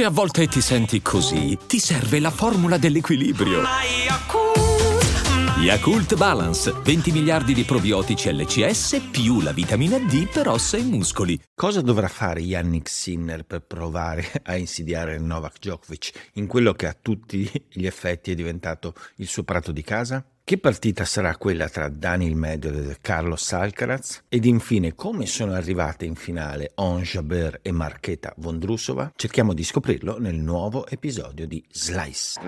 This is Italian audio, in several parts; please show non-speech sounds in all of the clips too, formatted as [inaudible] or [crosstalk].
Se a volte ti senti così, ti serve la formula dell'equilibrio. Yakult Balance, 20 miliardi di probiotici LCS più la vitamina D per ossa e muscoli. Cosa dovrà fare Yannick Sinner per provare a insidiare Novak Djokovic in quello che a tutti gli effetti è diventato il suo prato di casa? Che partita sarà quella tra Daniel Medvedev e Carlos Alcaraz? Ed infine, come sono arrivate in finale On Jabeur e Marchetta Vondrusova? Cerchiamo di scoprirlo nel nuovo episodio di Slice.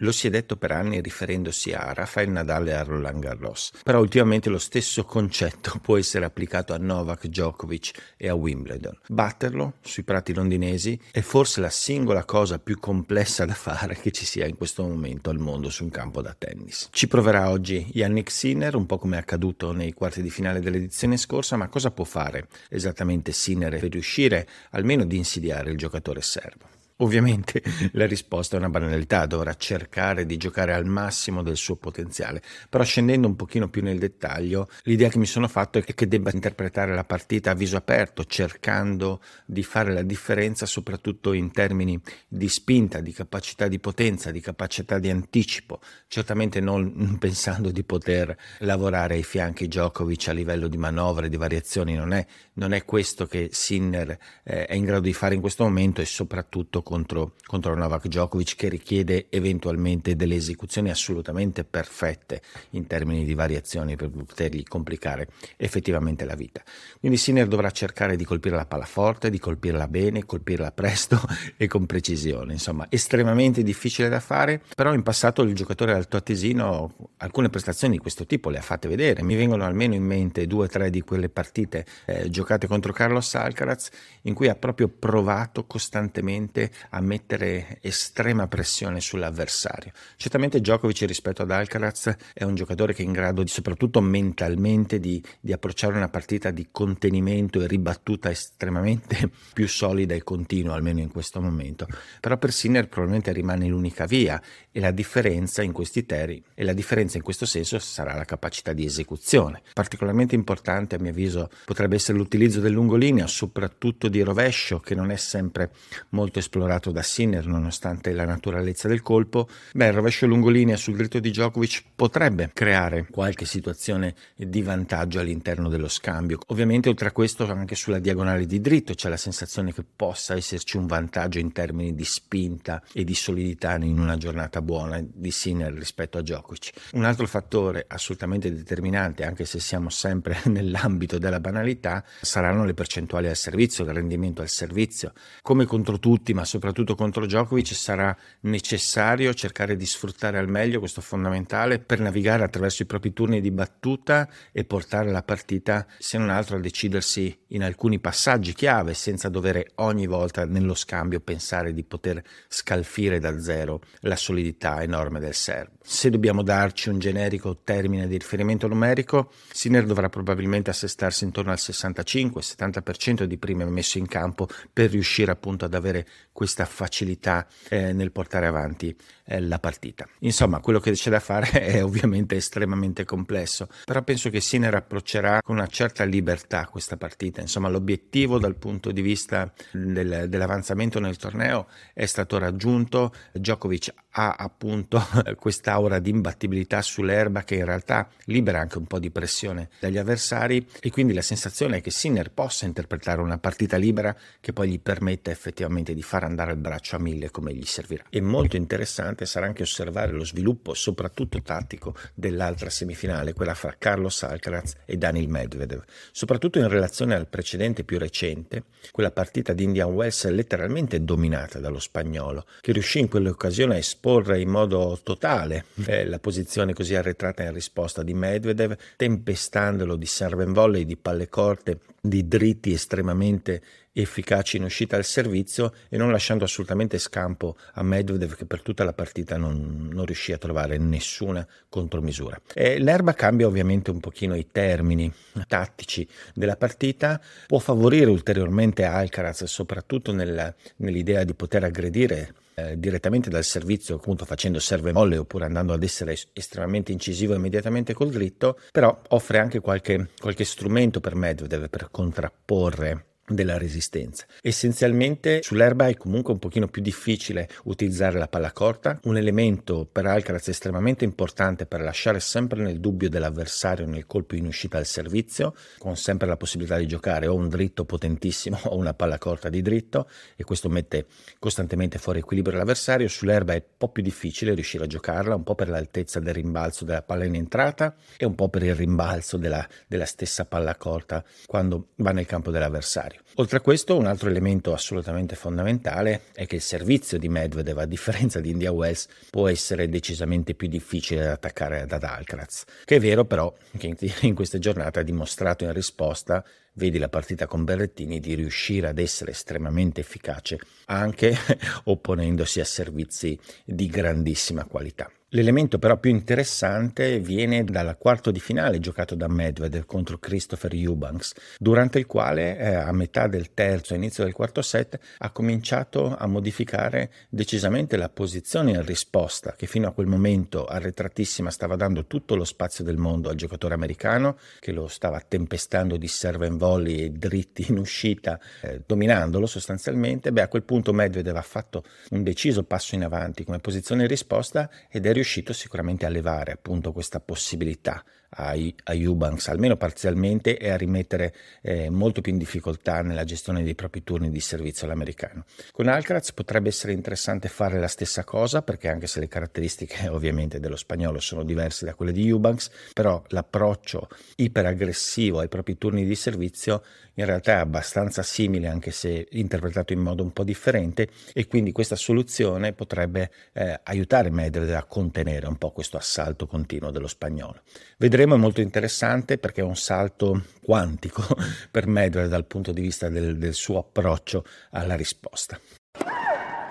Lo si è detto per anni riferendosi a Rafael Nadal e a Roland Garros, però ultimamente lo stesso concetto [laughs] può essere applicato a Novak Djokovic e a Wimbledon. Batterlo sui prati londinesi è forse la singola cosa più complessa da fare che ci sia in questo momento al mondo su un campo da tennis. Ci proverà oggi Yannick Sinner, un po' come è accaduto nei quarti di finale dell'edizione scorsa, ma cosa può fare esattamente Sinner per riuscire almeno ad insidiare il giocatore serbo? Ovviamente [laughs] la risposta è una banalità, dovrà cercare di giocare al massimo del suo potenziale, però scendendo un pochino più nel dettaglio, l'idea che mi sono fatto è che debba interpretare la partita a viso aperto, cercando di fare la differenza soprattutto in termini di spinta, di capacità di potenza, di capacità di anticipo, certamente non [laughs] pensando di poter lavorare ai fianchi Djokovic a livello di manovre, di variazioni, non è, non è questo che Sinner eh, è in grado di fare in questo momento e soprattutto contro, contro Novak Djokovic che richiede eventualmente delle esecuzioni assolutamente perfette in termini di variazioni per potergli complicare effettivamente la vita. Quindi Sinner dovrà cercare di colpire la palla forte, di colpirla bene, colpirla presto [laughs] e con precisione, insomma estremamente difficile da fare, però in passato il giocatore altoatesino alcune prestazioni di questo tipo le ha fatte vedere, mi vengono almeno in mente due o tre di quelle partite eh, giocate contro Carlos Alcaraz in cui ha proprio provato costantemente a mettere estrema pressione sull'avversario. Certamente Djokovic rispetto ad Alcaraz è un giocatore che è in grado, di, soprattutto mentalmente, di, di approcciare una partita di contenimento e ribattuta estremamente [laughs] più solida e continua, almeno in questo momento. Però per Sinner probabilmente rimane l'unica via e la differenza in questi terri e la differenza in questo senso sarà la capacità di esecuzione. Particolarmente importante a mio avviso potrebbe essere l'utilizzo del lungolinea, soprattutto di rovescio, che non è sempre molto esplorato esplorato da Sinner nonostante la naturalezza del colpo, beh, il rovescio lungolinea sul dritto di Djokovic potrebbe creare qualche situazione di vantaggio all'interno dello scambio. Ovviamente oltre a questo anche sulla diagonale di dritto c'è la sensazione che possa esserci un vantaggio in termini di spinta e di solidità in una giornata buona di Sinner rispetto a Djokovic. Un altro fattore assolutamente determinante, anche se siamo sempre [laughs] nell'ambito della banalità, saranno le percentuali al servizio, il rendimento al servizio. Come contro tutti, ma soprattutto contro Djokovic sarà necessario cercare di sfruttare al meglio questo fondamentale per navigare attraverso i propri turni di battuta e portare la partita se non altro a decidersi in alcuni passaggi chiave senza dover ogni volta nello scambio pensare di poter scalfire da zero la solidità enorme del serbo. Se dobbiamo darci un generico termine di riferimento numerico, Sinner dovrà probabilmente assestarsi intorno al 65-70% di prime messo in campo per riuscire appunto ad avere questa facilità eh, nel portare avanti eh, la partita. Insomma, quello che c'è da fare [laughs] è ovviamente estremamente complesso, però penso che Sinner approccerà con una certa libertà questa partita. Insomma, l'obiettivo dal punto di vista del, dell'avanzamento nel torneo è stato raggiunto. Djokovic ha appunto [laughs] quest'aura di imbattibilità sull'erba che in realtà libera anche un po' di pressione dagli avversari e quindi la sensazione è che Sinner possa interpretare una partita libera che poi gli permetta effettivamente di far andare il braccio a mille come gli servirà. E molto interessante sarà anche osservare lo sviluppo, soprattutto tattico, dell'altra semifinale, quella fra Carlos Alcaraz e Daniel Medvedev, soprattutto in relazione al precedente più recente, quella partita di Indian Wells letteralmente dominata dallo spagnolo, che riuscì in quell'occasione a esporre in modo totale eh, la posizione così arretrata in risposta di Medvedev, tempestandolo di serve and volley, di palle corte, di dritti estremamente efficaci in uscita al servizio e non lasciando assolutamente scampo a Medvedev che per tutta la partita non, non riuscì a trovare nessuna contromisura. E l'erba cambia ovviamente un pochino i termini tattici della partita, può favorire ulteriormente Alcaraz soprattutto nella, nell'idea di poter aggredire eh, direttamente dal servizio, appunto facendo serve molle oppure andando ad essere estremamente incisivo immediatamente col dritto, però offre anche qualche, qualche strumento per Medvedev per contrapporre della resistenza. Essenzialmente sull'erba è comunque un pochino più difficile utilizzare la palla corta, un elemento per Alcaraz estremamente importante per lasciare sempre nel dubbio dell'avversario nel colpo in uscita al servizio, con sempre la possibilità di giocare o un dritto potentissimo [laughs] o una palla corta di dritto e questo mette costantemente fuori equilibrio l'avversario. Sull'erba è un po' più difficile riuscire a giocarla, un po' per l'altezza del rimbalzo della palla in entrata e un po' per il rimbalzo della, della stessa palla corta quando va nel campo dell'avversario avversario. Oltre a questo, un altro elemento assolutamente fondamentale è che il servizio di Medvedev, a differenza di India Wells, può essere decisamente più difficile da attaccare ad Alcaraz, che è vero però che in queste giornate ha dimostrato in risposta vedi la partita con Berrettini, di riuscire ad essere estremamente efficace anche [laughs] opponendosi a servizi di grandissima qualità. L'elemento però più interessante viene dal quarto di finale giocato da Medvedev contro Christopher Eubanks, durante il quale eh, a metà del terzo e inizio del quarto set ha cominciato a modificare decisamente la posizione in risposta che fino a quel momento arretratissima stava dando tutto lo spazio del mondo al giocatore americano che lo stava tempestando di serve and volley e dritti in uscita, eh, dominandolo sostanzialmente. Beh, a quel punto Medvedev ha fatto un deciso passo in avanti come posizione in risposta ed è riuscito sicuramente a levare appunto questa possibilità a, Eubanks, almeno parzialmente, e a rimettere eh, molto più in difficoltà nella gestione dei propri turni di servizio all'americano. Con Alcaraz potrebbe essere interessante fare la stessa cosa, perché anche se le caratteristiche [laughs] ovviamente dello spagnolo sono diverse da quelle di Eubanks, però l'approccio iperaggressivo ai propri turni di servizio in realtà è abbastanza simile, anche se interpretato in modo un po' differente, e quindi questa soluzione potrebbe eh, aiutare Medvedev a contenere un po' questo assalto continuo dello spagnolo. Vedremo vedremo è molto interessante perché è un salto quantico [laughs] per Medvedev dal punto di vista del, del suo approccio alla risposta.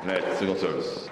Net, single service.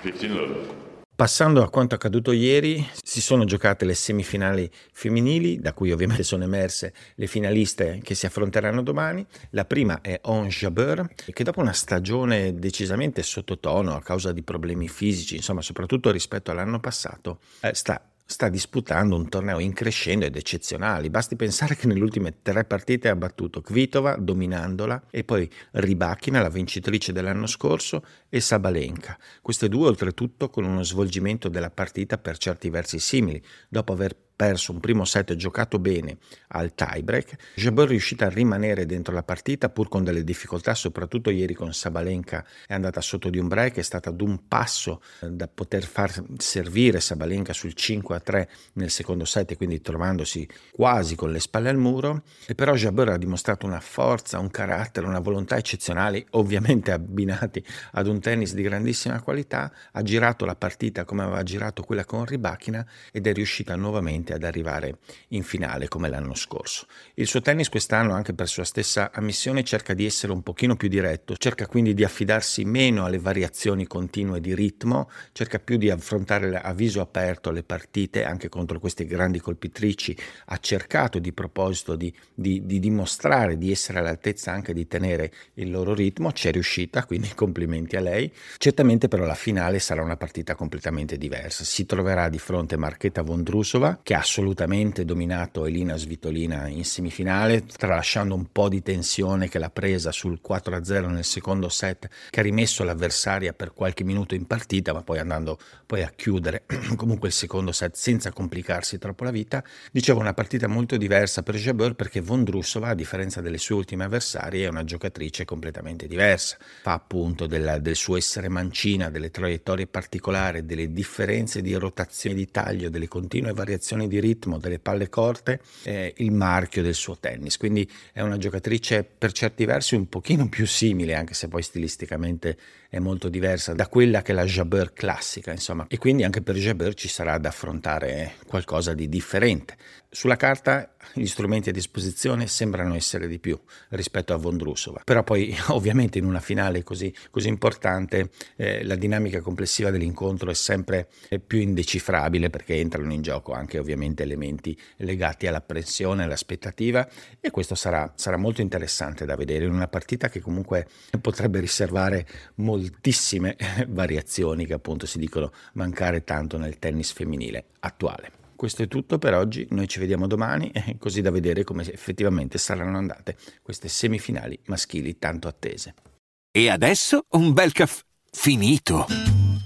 15 love. Passando a quanto accaduto ieri, si sono giocate le semifinali femminili, da cui ovviamente sono emerse le finaliste che si affronteranno domani. La prima è On Jabeur, che dopo una stagione decisamente sottotono a causa di problemi fisici, insomma soprattutto rispetto all'anno passato, eh, sta sta disputando un torneo in crescendo ed eccezionale. Basti pensare che nelle ultime tre partite ha battuto Kvitova dominandola e poi Ribachina, la vincitrice dell'anno scorso, e Sabalenka. Queste due oltretutto con uno svolgimento della partita per certi versi simili, dopo aver perso un primo set giocato bene al tiebreak, Jabeur è riuscita a rimanere dentro la partita pur con delle difficoltà, soprattutto ieri con Sabalenka è andata sotto di un break, è stata ad un passo eh, da poter far servire Sabalenka sul 5 a 3 nel secondo set, quindi trovandosi quasi con le spalle al muro, e però Jabeur ha dimostrato una forza, un carattere, una volontà eccezionali, ovviamente abbinati ad un tennis di grandissima qualità, ha girato la partita come aveva girato quella con Ribachina ed è riuscita nuovamente finalmente ad arrivare in finale come l'anno scorso. Il suo tennis quest'anno, anche per sua stessa ammissione, cerca di essere un pochino più diretto, cerca quindi di affidarsi meno alle variazioni continue di ritmo, cerca più di affrontare a viso aperto le partite anche contro queste grandi colpitrici, ha cercato di proposito di, di, di dimostrare di essere all'altezza anche di tenere il loro ritmo, ci è riuscita, quindi [laughs] complimenti a lei. Certamente però la finale sarà una partita completamente diversa, si troverà di fronte Marchetta Vondrusova che ha assolutamente dominato Elina Svitolina in semifinale, tralasciando un po' di tensione che l'ha presa sul 4-0 nel secondo set, che ha rimesso l'avversaria per qualche minuto in partita, ma poi andando poi a chiudere [clears throat] comunque il secondo set senza complicarsi troppo la vita. Dicevo una partita molto diversa per Jabeur perché Vondrusova, a differenza delle sue ultime avversarie, è una giocatrice completamente diversa. Fa appunto della, del suo essere mancina, delle traiettorie particolari, delle differenze di rotazione di taglio, delle continue variazioni di ritmo delle palle corte è il marchio del suo tennis, quindi è una giocatrice per certi versi un pochino più simile, anche se poi stilisticamente è molto diversa da quella che è la Jabeur classica, insomma, e quindi anche per Jabeur ci sarà da affrontare qualcosa di differente. Sulla carta gli strumenti a disposizione sembrano essere di più rispetto a Vondrusova, però poi [laughs] ovviamente in una finale così, così importante eh, la dinamica complessiva dell'incontro è sempre più indecifrabile perché entrano in gioco anche ovviamente elementi legati alla pressione, all'aspettativa. E questo sarà, sarà molto interessante da vedere in una partita che comunque potrebbe riservare moltissime variazioni che appunto si dicono mancare tanto nel tennis femminile attuale. questo è tutto per oggi, noi ci vediamo domani, così da vedere come effettivamente saranno andate queste semifinali maschili tanto attese. E adesso un bel caffè finito.